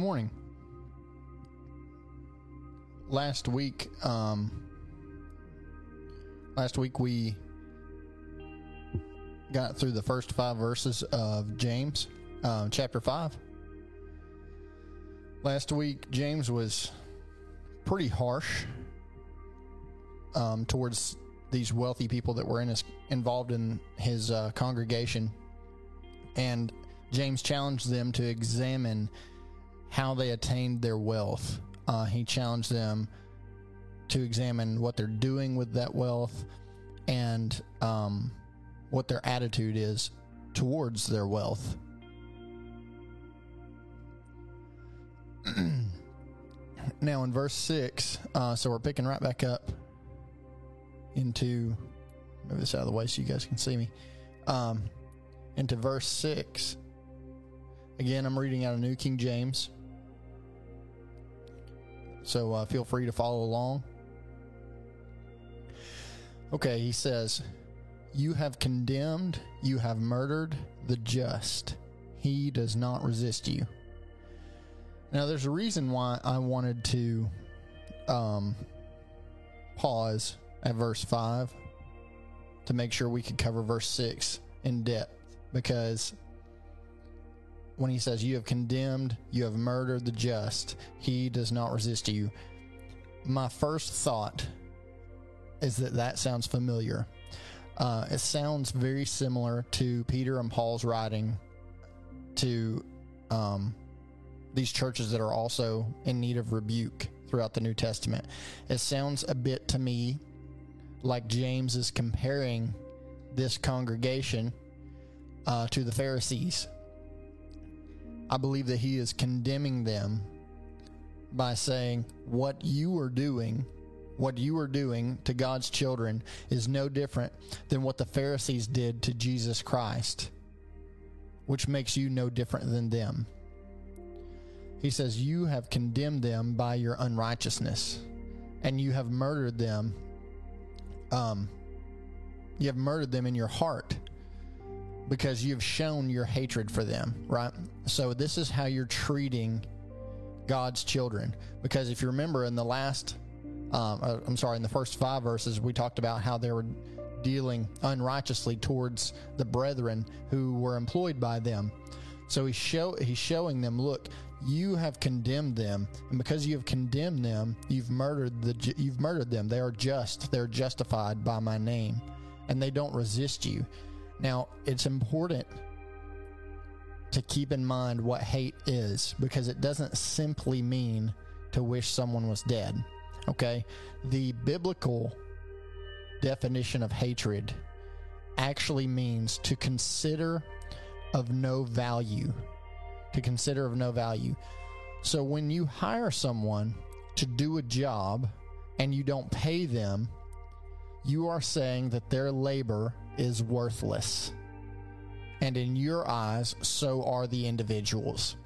morning. Last week, um, last week we got through the first five verses of James, uh, chapter five. Last week, James was pretty harsh um, towards these wealthy people that were in his, involved in his uh, congregation, and James challenged them to examine how they attained their wealth. Uh, he challenged them to examine what they're doing with that wealth and um, what their attitude is towards their wealth. now, in verse 6, uh, so we're picking right back up into, move this out of the way so you guys can see me, um, into verse 6. Again, I'm reading out of New King James. So uh, feel free to follow along. Okay, he says, You have condemned, you have murdered the just. He does not resist you. Now, there's a reason why I wanted to um, pause at verse 5 to make sure we could cover verse 6 in depth because when he says, You have condemned, you have murdered the just, he does not resist you. My first thought is that that sounds familiar. Uh, it sounds very similar to Peter and Paul's writing to um, these churches that are also in need of rebuke throughout the New Testament. It sounds a bit to me like James is comparing this congregation uh, to the Pharisees. I believe that he is condemning them by saying, What you are doing, what you are doing to God's children is no different than what the Pharisees did to Jesus Christ, which makes you no different than them. He says, You have condemned them by your unrighteousness, and you have murdered them. Um, you have murdered them in your heart because you've shown your hatred for them, right? So, this is how you're treating God's children. Because if you remember in the last, um, uh, I'm sorry, in the first five verses, we talked about how they were dealing unrighteously towards the brethren who were employed by them. So he's show he's showing them, look, you have condemned them, and because you have condemned them, you've murdered the you've murdered them. They are just, they're justified by my name, and they don't resist you. Now, it's important to keep in mind what hate is because it doesn't simply mean to wish someone was dead. Okay? The biblical definition of hatred actually means to consider of no value. To consider of no value. So when you hire someone to do a job and you don't pay them, you are saying that their labor is worthless. And in your eyes, so are the individuals.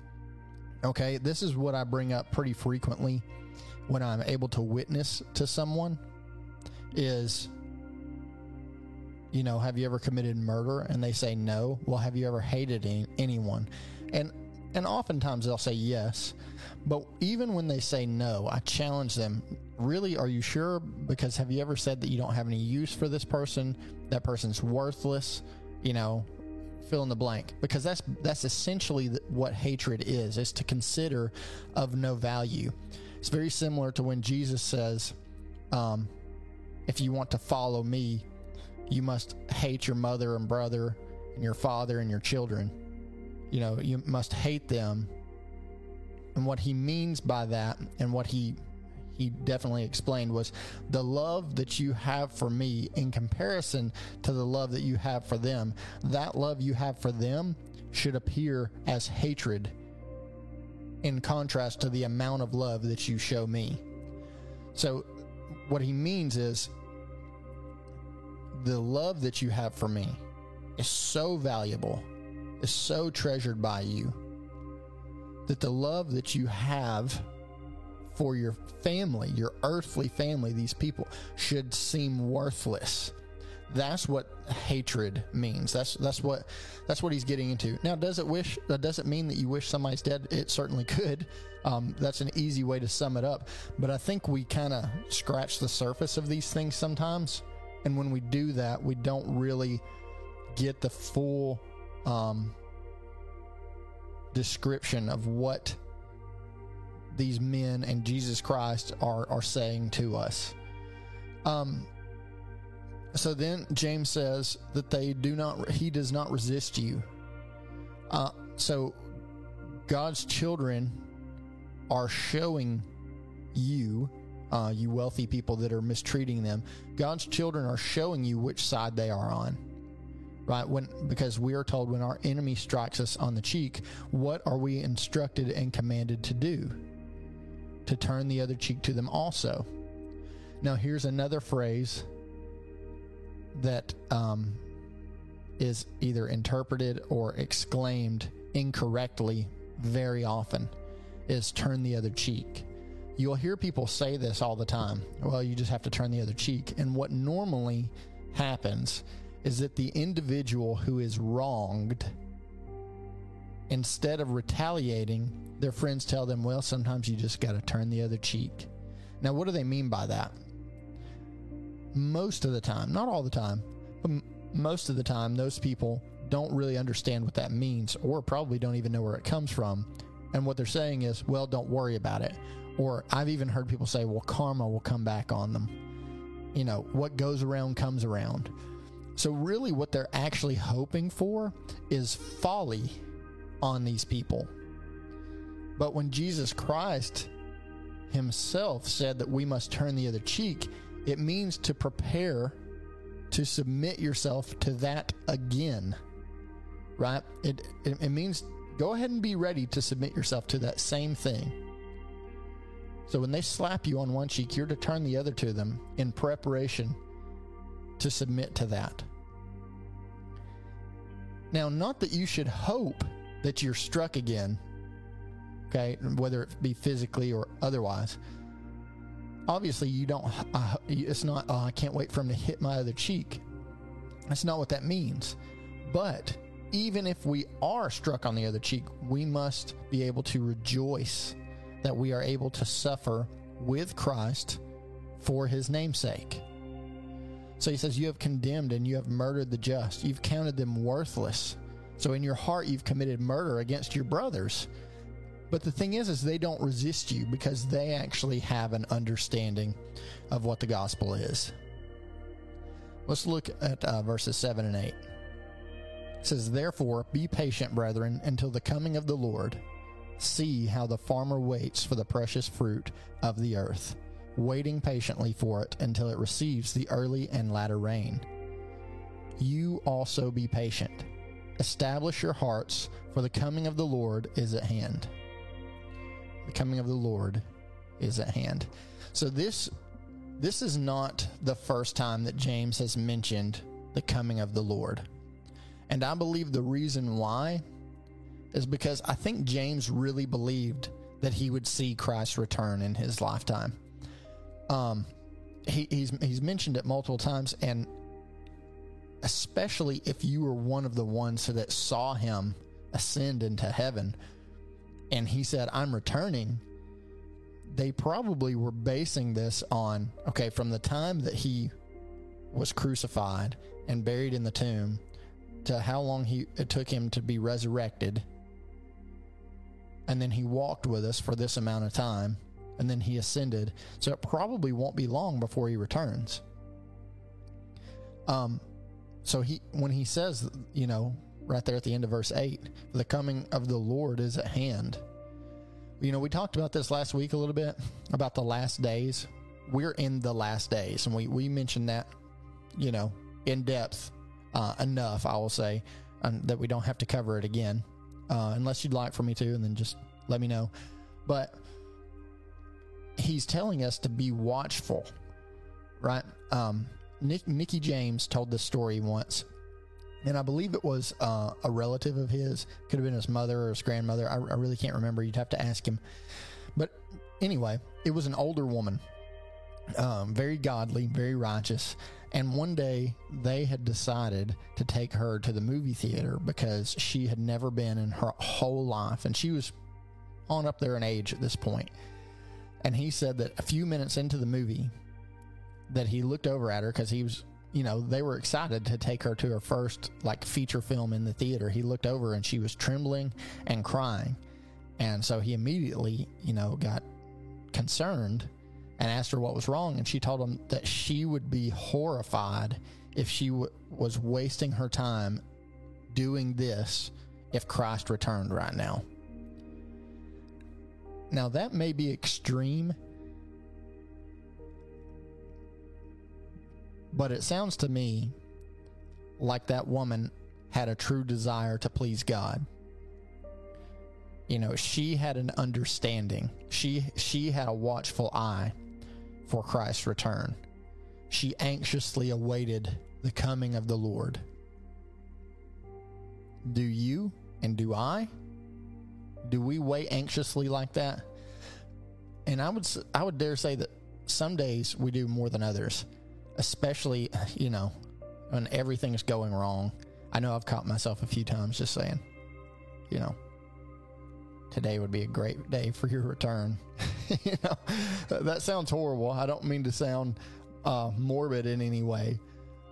Okay, this is what I bring up pretty frequently when I'm able to witness to someone is you know, have you ever committed murder? And they say no. Well, have you ever hated any, anyone? And and oftentimes they'll say yes. But even when they say no, I challenge them, really are you sure? Because have you ever said that you don't have any use for this person? That person's worthless, you know, fill in the blank because that's that's essentially what hatred is is to consider of no value it's very similar to when jesus says um, if you want to follow me you must hate your mother and brother and your father and your children. You know, you must hate them. And what he means by that and what he he definitely explained was the love that you have for me in comparison to the love that you have for them. That love you have for them should appear as hatred in contrast to the amount of love that you show me. So what he means is the love that you have for me is so valuable, is so treasured by you, that the love that you have for your family, your earthly family, these people, should seem worthless. That's what hatred means. That's that's what that's what he's getting into. Now, does it wish? Uh, does it mean that you wish somebody's dead? It certainly could. Um, that's an easy way to sum it up. But I think we kind of scratch the surface of these things sometimes, and when we do that, we don't really get the full um, description of what these men and Jesus Christ are are saying to us. Um, so then James says that they do not, he does not resist you. Uh, so God's children are showing you, uh, you wealthy people that are mistreating them, God's children are showing you which side they are on. Right? When because we are told when our enemy strikes us on the cheek, what are we instructed and commanded to do? To turn the other cheek to them also. Now here's another phrase that um, is either interpreted or exclaimed incorrectly very often is turn the other cheek. You'll hear people say this all the time. Well, you just have to turn the other cheek. And what normally happens is that the individual who is wronged, instead of retaliating, their friends tell them, well, sometimes you just got to turn the other cheek. Now, what do they mean by that? most of the time, not all the time, but most of the time, those people don't really understand what that means or probably don't even know where it comes from. And what they're saying is, well, don't worry about it. Or I've even heard people say, well, karma will come back on them. You know, what goes around comes around. So, really, what they're actually hoping for is folly on these people. But when Jesus Christ himself said that we must turn the other cheek, it means to prepare to submit yourself to that again. Right? It, it, it means go ahead and be ready to submit yourself to that same thing. So when they slap you on one cheek, you're to turn the other to them in preparation to submit to that. Now, not that you should hope that you're struck again, okay, whether it be physically or otherwise. Obviously you don't uh, it's not oh, i can't wait for him to hit my other cheek. That's not what that means. But even if we are struck on the other cheek we must be able to rejoice that we are able to suffer with christ for his namesake so he says you have condemned and you have murdered the just you've counted them worthless so in your heart you've committed murder against your brothers but the thing is, is they don't resist you because they actually have an understanding of what the gospel is. Let's look at uh, verses 7 and 8. It says, Therefore, be patient, brethren, until the coming of the Lord. See how the farmer waits for the precious fruit of the earth, waiting patiently for it until it receives the early and latter rain. You also be patient. Establish your hearts, for the coming of the Lord is at hand the coming of the Lord is at hand. So this this is not the first time that James has mentioned the coming of the Lord. And I believe the reason why is because I think James really believed that he would see Christ return in his lifetime. Um, he, he's he's mentioned it multiple times, and especially if you were one of the ones that saw him ascend into heaven, and he said, I'm returning, they probably were basing this on okay, from the time that he was crucified and buried in the tomb to how long he it took him to be resurrected. And then he walked with us for this amount of time, and then he ascended. So it probably won't be long before he returns. Um, so he when he says, you know, right there at the end of verse 8 the coming of the Lord is at hand. You know, we talked about this last week a little bit about the last days. We're in the last days, and we, we mentioned that, you know, in depth uh, enough, I will say, um, that we don't have to cover it again, uh, unless you'd like for me to, and then just let me know. But he's telling us to be watchful, right? Um, Nick, Nicky James told this story once and I believe it was uh, a relative of his. Could have been his mother or his grandmother. I, I, really can't remember. You'd have to ask him. But anyway, it was an older woman, um, very godly, very righteous. And one day they had decided to take her to the movie theater because she had never been in her whole life. And she was on up there in age at this point. And he said that a few minutes into the movie, that he looked over at her because he was, you know, they were excited to take her to her first like feature film in the theater. He looked over and she was trembling and crying. And so he immediately, you know, got concerned and asked her what was wrong. And she told him that she would be horrified if she w- was wasting her time doing this if Christ returned right now. Now, that may be extreme, but it sounds to me like that woman had a true desire to please God. You know she had an understanding. She she had a watchful eye for Christ's return. She anxiously awaited the coming of the Lord. Do you and do I do we wait anxiously like that and I would I would dare say that some days we do more than others especially you know when everything's going wrong I know I've caught myself a few times just saying you know today would be a great day for your return. you know, that sounds horrible. I don't mean to sound uh, morbid in any way,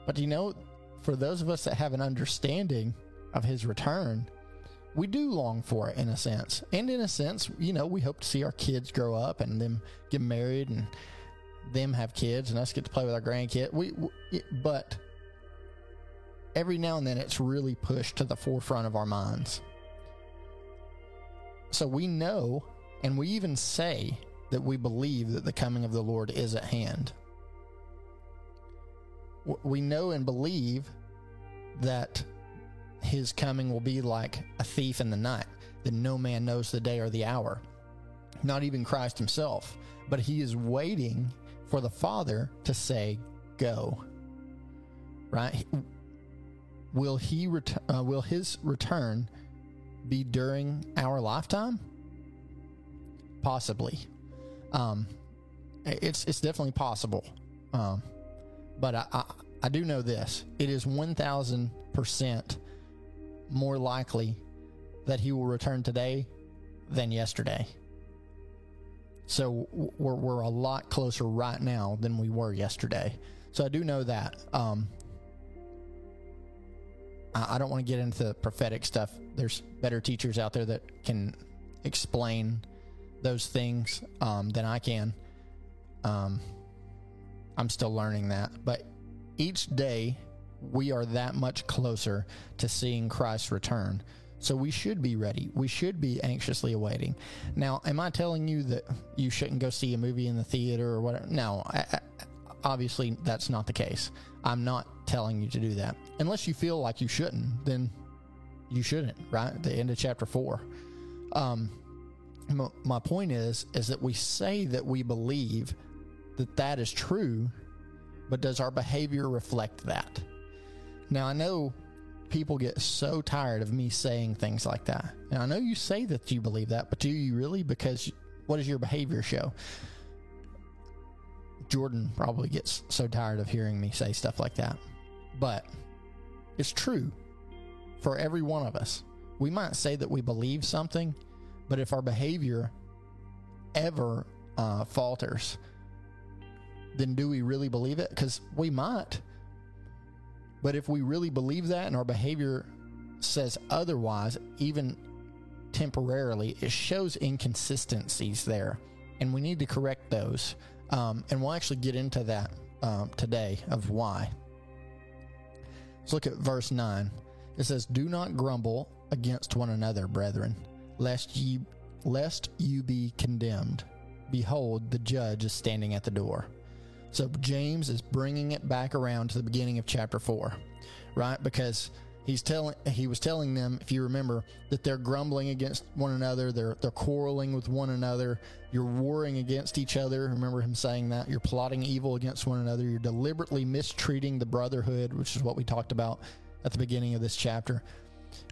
but you know, for those of us that have an understanding of his return, we do long for it in a sense. And in a sense, you know, we hope to see our kids grow up and them get married and them have kids and us get to play with our grandkids. We, we but every now and then it's really pushed to the forefront of our minds. So we know, and we even say that we believe that the coming of the Lord is at hand. We know and believe that his coming will be like a thief in the night, that no man knows the day or the hour, not even Christ himself. But he is waiting for the Father to say, Go. Right? Will he ret- uh, will his return be during our lifetime? Possibly. Um, it's it's definitely possible. Um, but I, I, I do know this: it is one thousand percent more likely that he will return today than yesterday. So we're we're a lot closer right now than we were yesterday. So I do know that. Um, I don't want to get into the prophetic stuff. There's better teachers out there that can explain those things um, than I can. Um, I'm still learning that. But each day, we are that much closer to seeing Christ's return. So we should be ready. We should be anxiously awaiting. Now, am I telling you that you shouldn't go see a movie in the theater or whatever? No, I, I, obviously that's not the case. I'm not telling you to do that. Unless you feel like you shouldn't, then you shouldn't, right? The end of chapter four. Um, my point is, is that we say that we believe that that is true, but does our behavior reflect that? Now, I know people get so tired of me saying things like that. And I know you say that you believe that, but do you really? Because what does your behavior show? Jordan probably gets so tired of hearing me say stuff like that. But it's true for every one of us. We might say that we believe something, but if our behavior ever uh, falters, then do we really believe it? Because we might. But if we really believe that and our behavior says otherwise, even temporarily, it shows inconsistencies there. And we need to correct those. Um, and we'll actually get into that um, today of why. Let's look at verse 9. It says, Do not grumble against one another, brethren, lest ye lest you be condemned. Behold, the judge is standing at the door. So James is bringing it back around to the beginning of chapter 4, right? Because he's telling he was telling them if you remember that they're grumbling against one another they're they're quarreling with one another you're warring against each other remember him saying that you're plotting evil against one another you're deliberately mistreating the brotherhood which is what we talked about at the beginning of this chapter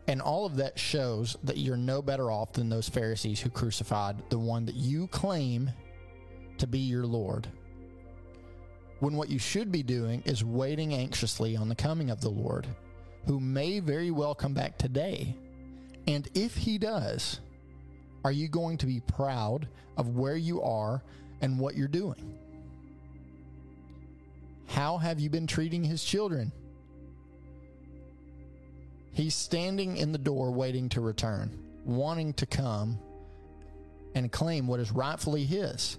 and all of that shows that you're no better off than those Pharisees who crucified the one that you claim to be your Lord. When what you should be doing is waiting anxiously on the coming of the Lord, who may very well come back today. And if he does, are you going to be proud of where you are and what you're doing? How have you been treating his children? He's standing in the door waiting to return, wanting to come and claim what is rightfully his.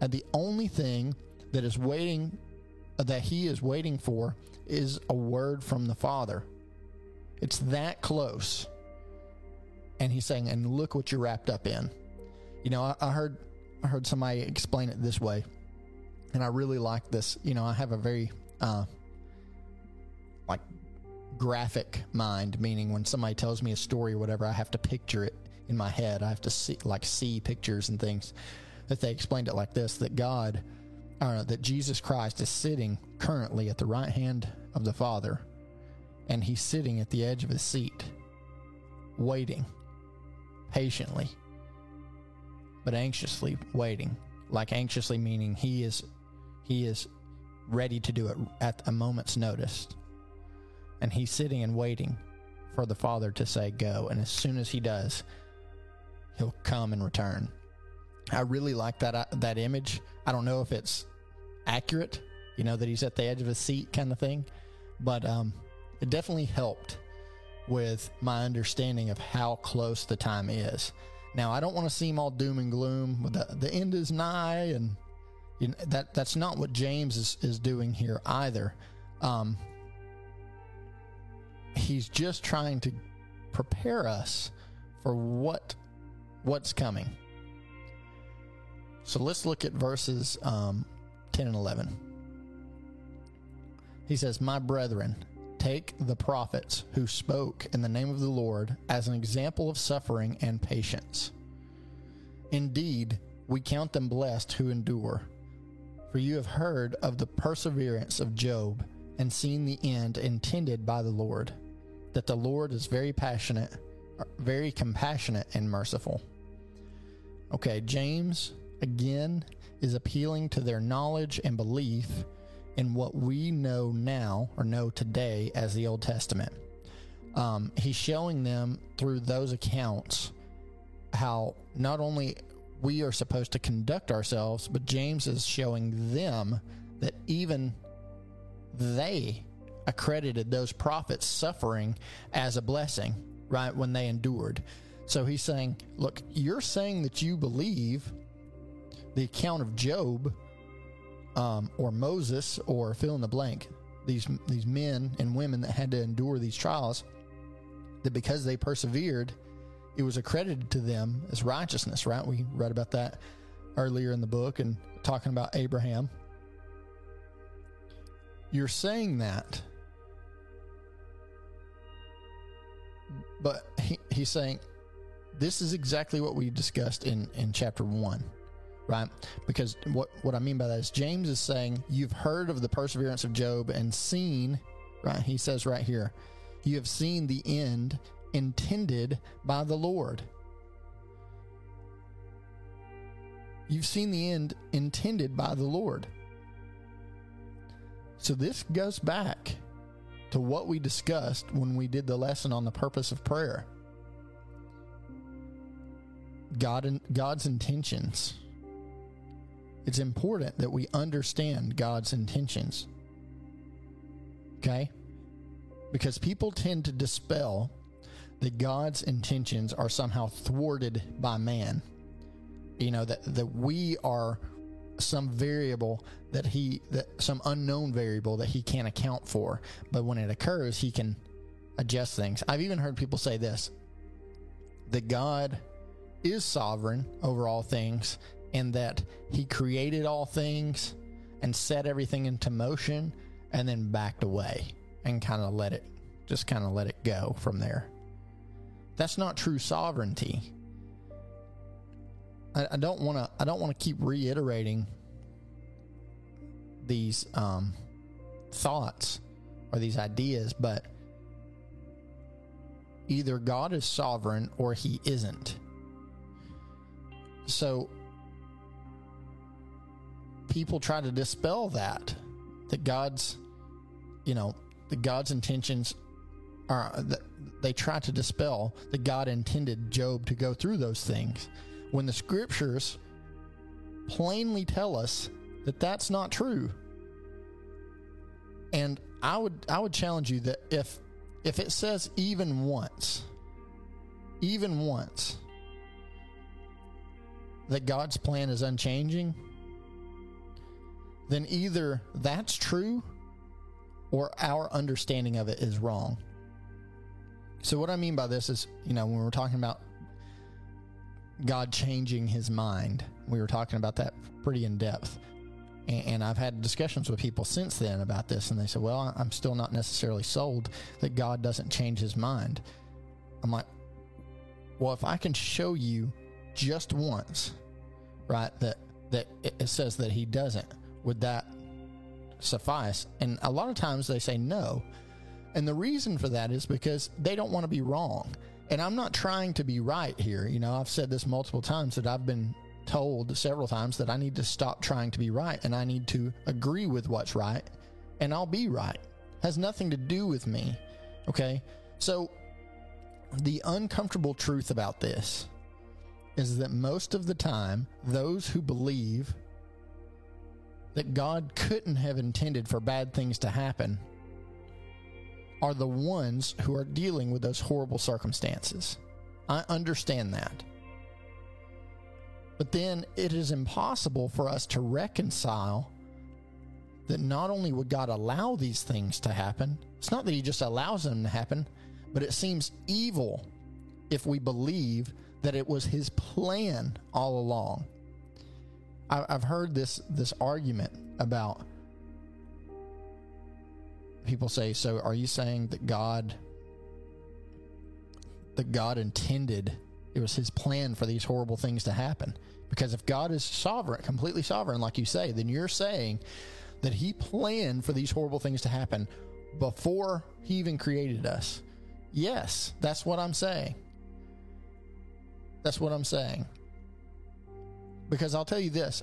And the only thing that is waiting that he is waiting for is a word from the Father. It's that close. And he's saying, and look what you're wrapped up in. You know, I, I heard I heard somebody explain it this way, and I really like this. You know, I have a very uh, like graphic mind, meaning when somebody tells me a story or whatever, I have to picture it in my head. I have to see like see pictures and things. That they explained it like this: that God, uh, that Jesus Christ is sitting currently at the right hand of the Father, and He's sitting at the edge of His seat, waiting patiently, but anxiously waiting. Like anxiously meaning He is He is ready to do it at a moment's notice. And he's sitting and waiting for the Father to say go. And as soon as he does, he'll come and return. I really like that uh, that image. I don't know if it's accurate, you know, that he's at the edge of a seat kind of thing, but um, it definitely helped with my understanding of how close the time is. Now, I don't want to seem all doom and gloom. The, the end is nigh, and you know, that that's not what James is, is doing here either. Um, he's just trying to prepare us for what what's coming. So let's look at verses um, 10 and 11. He says, My brethren, take the prophets who spoke in the name of the Lord as an example of suffering and patience. Indeed, we count them blessed who endure. For you have heard of the perseverance of Job and seen the end intended by the Lord, that the Lord is very passionate, very compassionate and merciful. Okay, James again is appealing to their knowledge and belief in what we know now or know today as the Old Testament. Um, he's showing them through those accounts how not only we are supposed to conduct ourselves, but James is showing them that even they accredited those prophets suffering as a blessing, right, when they endured. So he's saying, look, you're saying that you believe the account of Job um, or Moses or fill in the blank, these these men and women that had to endure these trials, that because they persevered, it was accredited to them as righteousness, right? We read about that earlier in the book and talking about Abraham. You're saying that, but he, he's saying this is exactly what we discussed in, in chapter one, right? Because what, what I mean by that is James is saying, You've heard of the perseverance of Job and seen, right? He says right here, You have seen the end intended by the Lord. You've seen the end intended by the Lord. So this goes back to what we discussed when we did the lesson on the purpose of prayer. God and God's intentions. It's important that we understand God's intentions. Okay? Because people tend to dispel that God's intentions are somehow thwarted by man. You know, that, that we are some variable that he that some unknown variable that he can't account for. But when it occurs, he can adjust things. I've even heard people say this that God is sovereign over all things and that he created all things and set everything into motion and then backed away and kind of let it just kind of let it go from there. That's not true sovereignty. I, I don't want to. I don't want to keep reiterating these um, thoughts or these ideas, but either God is sovereign or He isn't. So people try to dispel that that God's, you know, the God's intentions are that they try to dispel that God intended Job to go through those things when the scriptures plainly tell us that that's not true. And I would I would challenge you that if if it says even once, even once that God's plan is unchanging, then either that's true or our understanding of it is wrong. So, what I mean by this is, you know, when we're talking about God changing his mind, we were talking about that pretty in depth. And, I've had discussions with people since then about this, and they said, Well, I'm still not necessarily sold that God doesn't change his mind. I'm like, Well, if I can show you just once, right, that, that it says that he doesn't, would that suffice? And a lot of times they say no. And the reason for that is because they don't want to be wrong. And I'm not trying to be right here. You know, I've said this multiple times that I've been told several times that I need to stop trying to be right and I need to agree with what's right and I'll be right. Has nothing to do with me. Okay? So the uncomfortable truth about this is that most of the time those who believe that God couldn't have intended for bad things to happen are the ones who are dealing with those horrible circumstances. I understand that. But then it is impossible for us to reconcile that not only would God allow these things to happen, it's not that He just allows them to happen, but it seems evil if we believe that it was His plan all along. I've heard this this argument about people say, so are you saying that God that God intended it was his plan for these horrible things to happen? Because if God is sovereign, completely sovereign, like you say, then you're saying that he planned for these horrible things to happen before he even created us. Yes, that's what I'm saying. That's what I'm saying. Because I'll tell you this,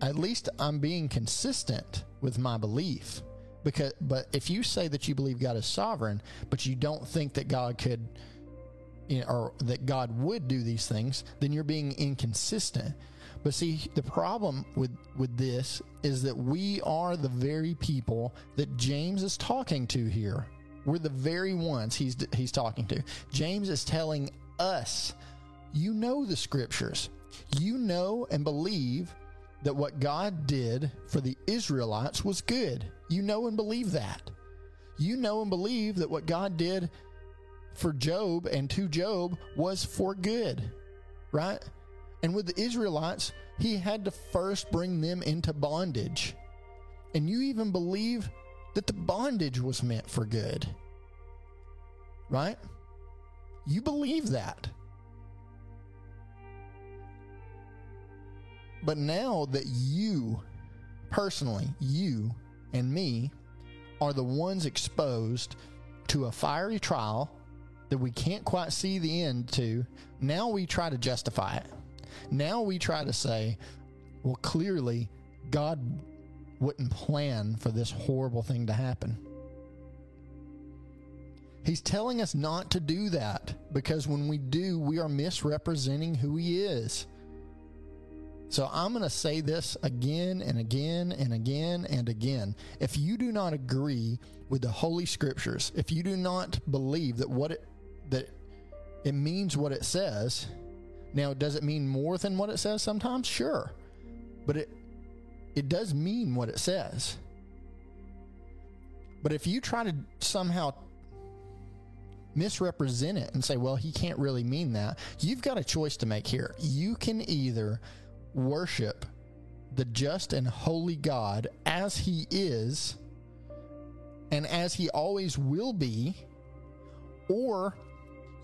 at least I'm being consistent with my belief because but if you say that you believe God is sovereign, but you don't think that God could you know, or that God would do these things, then you're being inconsistent. But see, the problem with with this is that we are the very people that James is talking to here. We're the very ones he's he's talking to. James is telling us, you know the scriptures. You know and believe that what God did for the Israelites was good. You know and believe that. You know and believe that what God did for Job and to Job was for good, right? And with the Israelites, he had to first bring them into bondage. And you even believe that the bondage was meant for good, right? You believe that. But now that you, personally, you and me, are the ones exposed to a fiery trial that we can't quite see the end to, now we try to justify it. Now we try to say, well, clearly, God wouldn't plan for this horrible thing to happen. He's telling us not to do that because when we do, we are misrepresenting who He is. So I'm going to say this again and again and again and again. If you do not agree with the holy scriptures, if you do not believe that what it that it means what it says, now does it mean more than what it says sometimes? Sure. But it it does mean what it says. But if you try to somehow misrepresent it and say, well, he can't really mean that, you've got a choice to make here. You can either worship the just and holy God as He is and as He always will be, or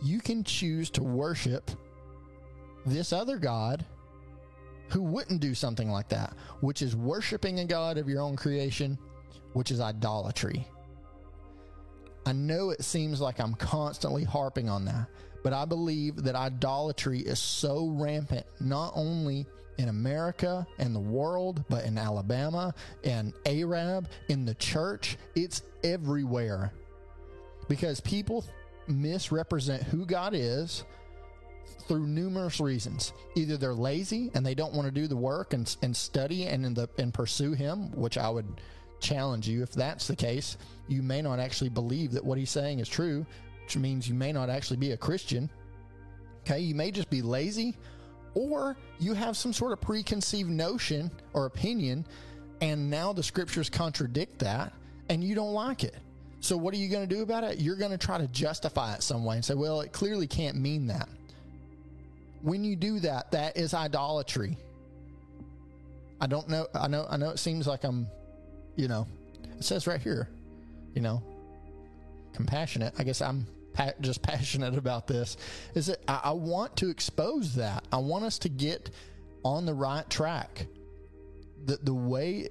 you can choose to worship this other God who wouldn't do something like that, which is worshiping a God of your own creation, which is idolatry. I know it seems like I'm constantly harping on that, But I believe that idolatry is so rampant, not only in America and the world, but in Alabama and Arab, in the church. It's everywhere. Because people misrepresent who God is through numerous reasons. Either they're lazy and they don't want to do the work and, and study and the, and pursue Him, which I would challenge you. If that's the case, you may not actually believe that what He's saying is true, which means you may not actually be a Christian. Okay, you may just be lazy, or you have some sort of preconceived notion or opinion, and now the scriptures contradict that, and you don't like it. So, what are you going to do about it? You're going to try to justify it some way and say, well, it clearly can't mean that. When you do that, that is idolatry. I don't know. I know. I know. It seems like I'm, you know, it says right here, you know, compassionate. I guess I'm just passionate about this. Is that I, I want to expose that. I want us to get on the right track. The the way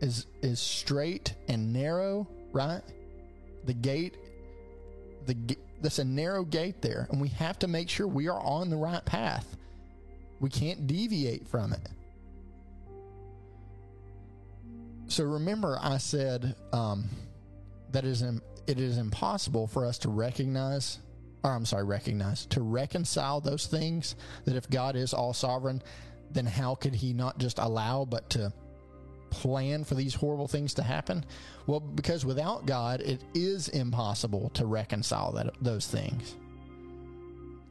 is is straight and narrow, right? The gate, the there's a narrow gate there, and we have to make sure we are on the right path. We can't deviate from it. So remember, I said um, that is it is impossible for us to recognize, or I'm sorry, recognize, to reconcile those things. That if God is all sovereign, then how could He not just allow, but to plan for these horrible things to happen? Well, because without God, it is impossible to reconcile that those things.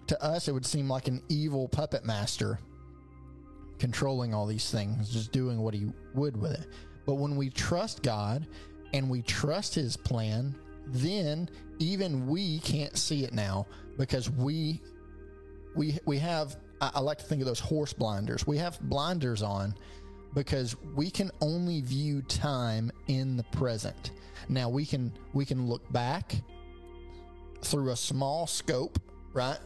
To us, it would seem like an evil puppet master controlling all these things, just doing what he would with it. But when we trust God and we trust his plan, then even we can't see it now because we we we have I, I like to think of those horse blinders. We have blinders on because we can only view time in the present. Now we can we can look back through a small scope, right?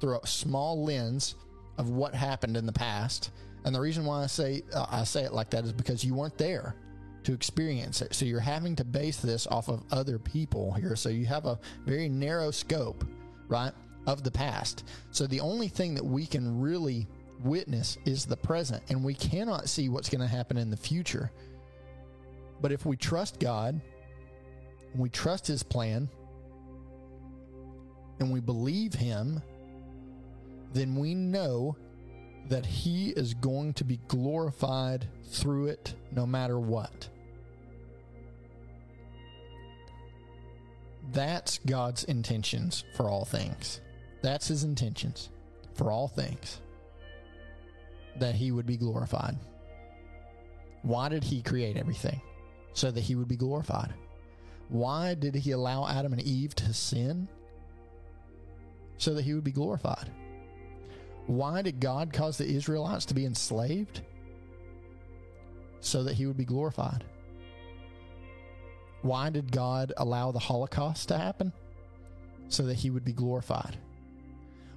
Through a small lens of what happened in the past. And the reason why I say uh, I say it like that is because you weren't there to experience it. So you're having to base this off of other people here. So you have a very narrow scope, right, of the past. So the only thing that we can really witness is the present, and we cannot see what's going to happen in the future. But if we trust God, and we trust His plan, and we believe Him, then we know that He is going to be glorified through it no matter what. That's God's intentions for all things. That's His intentions for all things that He would be glorified. Why did He create everything? So that He would be glorified. Why did He allow Adam and Eve to sin? So that He would be glorified. Why did God cause the Israelites to be enslaved? So that He would be glorified. Why did God allow the Holocaust to happen? So that he would be glorified.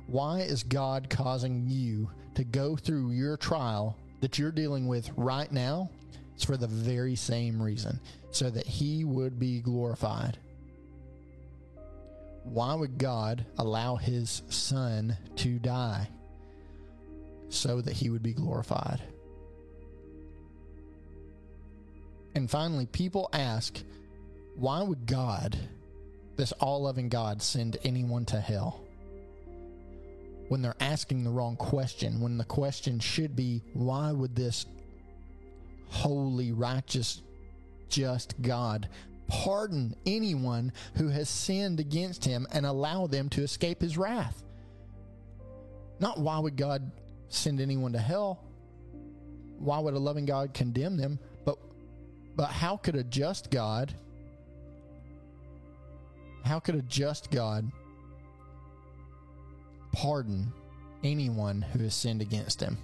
Why is God causing you to go through your trial that you're dealing with right now? It's for the very same reason, so that he would be glorified. Why would God allow his son to die? So that he would be glorified. And finally, people ask, why would God, this all loving God, send anyone to hell? When they're asking the wrong question, when the question should be, why would this holy, righteous, just God pardon anyone who has sinned against him and allow them to escape his wrath? Not why would God send anyone to hell? Why would a loving God condemn them? But but how could a just God how could a just God pardon anyone who has sinned against him?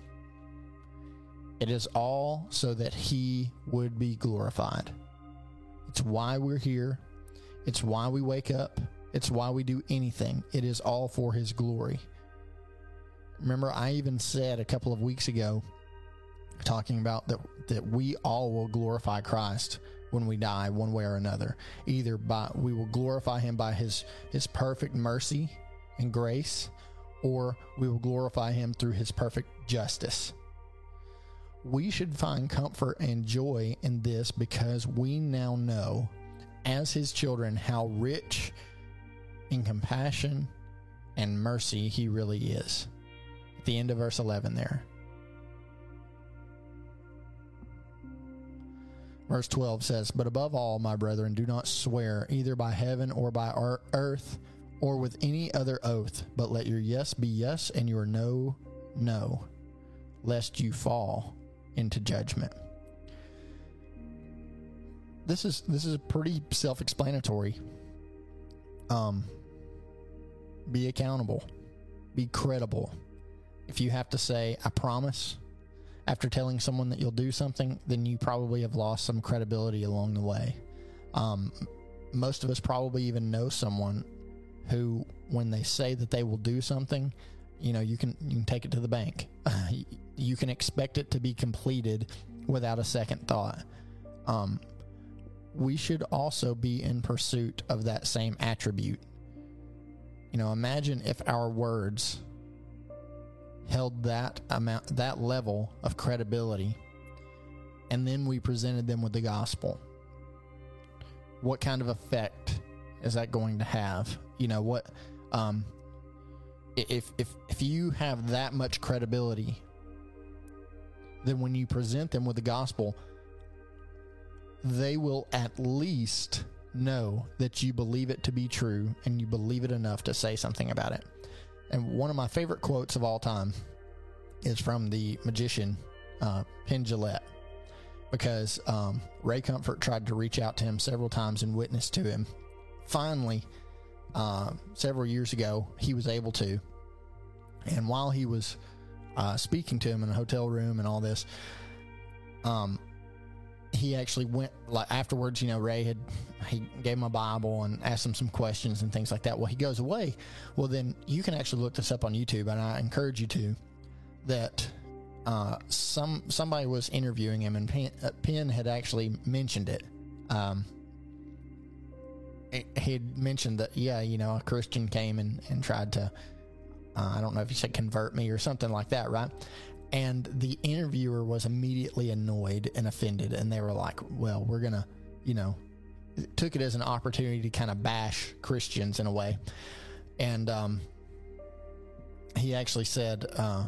It is all so that he would be glorified. It's why we're here. It's why we wake up. It's why we do anything. It is all for his glory. Remember, I even said a couple of weeks ago, talking about that, that we all will glorify Christ when we die one way or another either by we will glorify him by his his perfect mercy and grace, or we will glorify him through his perfect justice. We should find comfort and joy in this because we now know, as his children, how rich in compassion and mercy he really is. At the end of verse 11 there. Verse 12 says, But above all, my brethren, do not swear either by heaven or by earth or with any other oath, but let your yes be yes and your no, no, lest you fall into judgment. This is this is pretty self-explanatory. Um be accountable. Be credible. If you have to say I promise after telling someone that you'll do something, then you probably have lost some credibility along the way. Um, most of us probably even know someone who, when they say that they will do something, you know, you can you can take it to the bank. You can expect it to be completed without a second thought. Um, we should also be in pursuit of that same attribute. You know, imagine if our words held that amount that level of credibility and then we presented them with the gospel. What kind of effect is that going to have? You know what um if if if you have that much credibility then when you present them with the gospel they will at least know that you believe it to be true and you believe it enough to say something about it and one of my favorite quotes of all time is from the magician uh, Penn Jillette because um, Ray Comfort tried to reach out to him several times and witness to him. Finally, uh, several years ago, he was able to. And while he was uh, speaking to him in a hotel room and all this, um, he actually went like afterwards. You know, Ray had he gave him a Bible and asked him some questions and things like that. Well, he goes away. Well, then you can actually look this up on YouTube, and I encourage you to. That uh, some somebody was interviewing him, and Penn, uh, Penn had actually mentioned it. Um, he had mentioned that, yeah, you know, a Christian came and, and tried to, uh, I don't know if he said convert me or something like that, right? And the interviewer was immediately annoyed and offended. And they were like, well, we're going to, you know, took it as an opportunity to kind of bash Christians in a way. And um, he actually said, uh,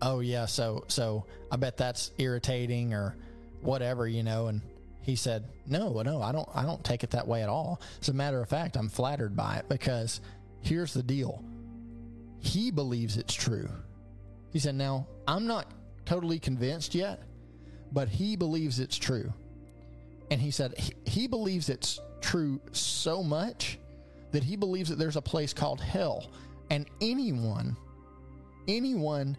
oh, yeah, so, so I bet that's irritating or whatever, you know. And he said, no, no, I don't, I don't take it that way at all. As a matter of fact, I'm flattered by it because here's the deal. He believes it's true he said, Now, I'm not totally convinced yet, but he believes it's true. And he said, he, believes it's true so much that he believes that there's a place called hell. And anyone, anyone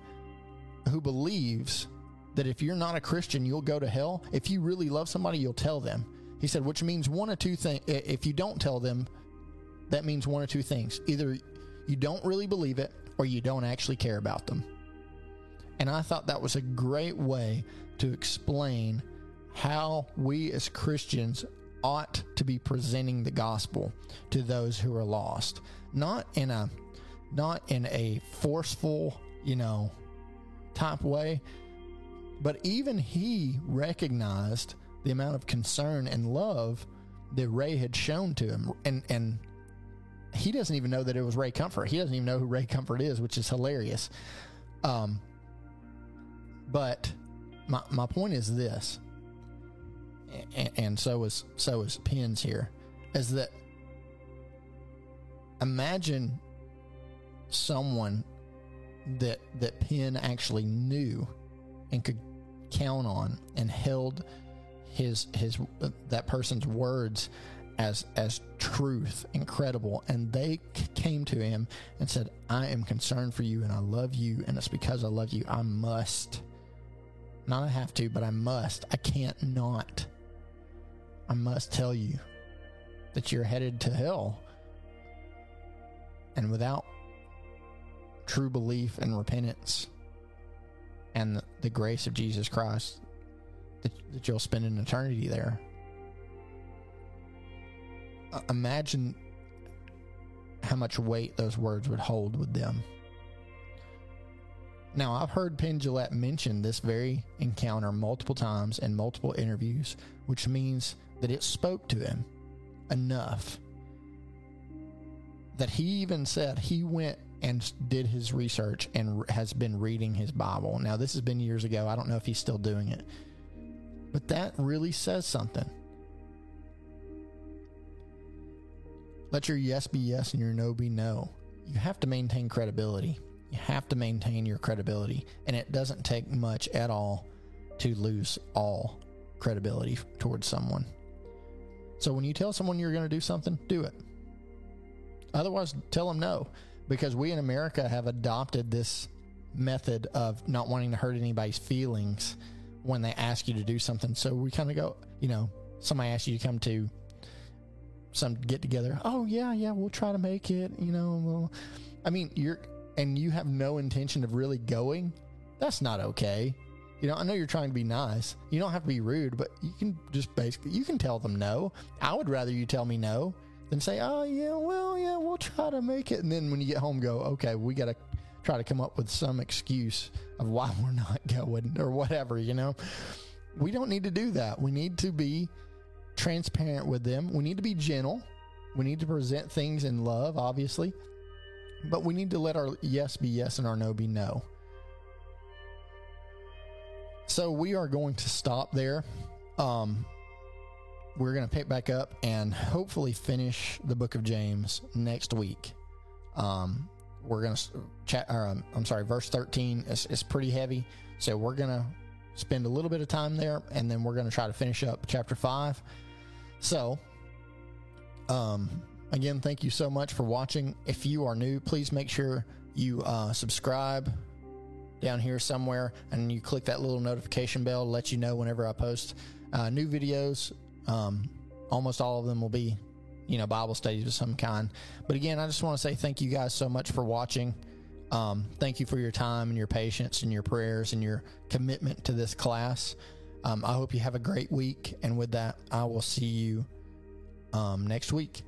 who believes that if you're not a Christian, you'll go to hell, if you really love somebody, you'll tell them. He said, which means one or two things. If you don't tell them, that means one or two things. Either you don't really believe it or you don't actually care about them. And I thought that was a great way to explain how we as Christians ought to be presenting the gospel to those who are lost. Not in a not in a forceful, you know, type way, but even he recognized the amount of concern and love that Ray had shown to him. And and he doesn't even know that it was Ray Comfort. He doesn't even know who Ray Comfort is, which is hilarious. Um, but my, my point is this, and, and so is so is Penn's here, is that imagine someone that that Penn actually knew and could count on and held his his that person's words as as truth incredible. And they came to him and said i am concerned for you and i love you and it's because i love you. I must not I have to, but I must. I can't not. I must tell you that you're headed to hell. And without true belief and repentance and the, grace of Jesus Christ, that, that you'll spend an eternity there. Imagine how much weight those words would hold with them. Now, I've heard Penn mention this very encounter multiple times in multiple interviews, which means that it spoke to him enough that he even said he went and did his research and has been reading his Bible. Now, this has been years ago. I don't know if he's still doing it. But that really says something. Let your yes be yes and your no be no. You have to maintain credibility. You have to maintain your credibility. And it doesn't take much at all to lose all credibility towards someone. So when you tell someone you're going to do something, do it. Otherwise, tell them no. Because we in America have adopted this method of not wanting to hurt anybody's feelings when they ask you to do something. So we kind of go, you know, somebody asks you to come to some get together. Oh yeah, yeah, we'll try to make it. You know, well, I mean, you're and you have no intention of really going. That's not okay. You know, I know you're trying to be nice. You don't have to be rude, but you can just basically you can tell them no. I would rather you tell me no than say, "Oh yeah, well yeah, we'll try to make it." And then when you get home, go, "Okay, we got to try to come up with some excuse of why we're not going or whatever." You know, we don't need to do that. We need to be transparent with them. We need to be gentle. We need to present things in love, obviously, but we need to let our yes be yes and our no be no. So we are going to stop there. Um, we're going to pick back up and hopefully finish the book of James next week. Um, we're going to chat, or, um, I'm sorry, verse 13 is, is pretty heavy. So we're going to spend a little bit of time there and then we're going to try to finish up chapter 5. So, um, again, thank you so much for watching. If you are new, please make sure you uh, subscribe down here somewhere and you click that little notification bell to let you know whenever I post uh, new videos. Um, almost all of them will be, you know, Bible studies of some kind. But again, I just want to say thank you guys so much for watching. Um, thank you for your time and your patience and your prayers and your commitment to this class. Um, I hope you have a great week. And with that, I will see you um, next week.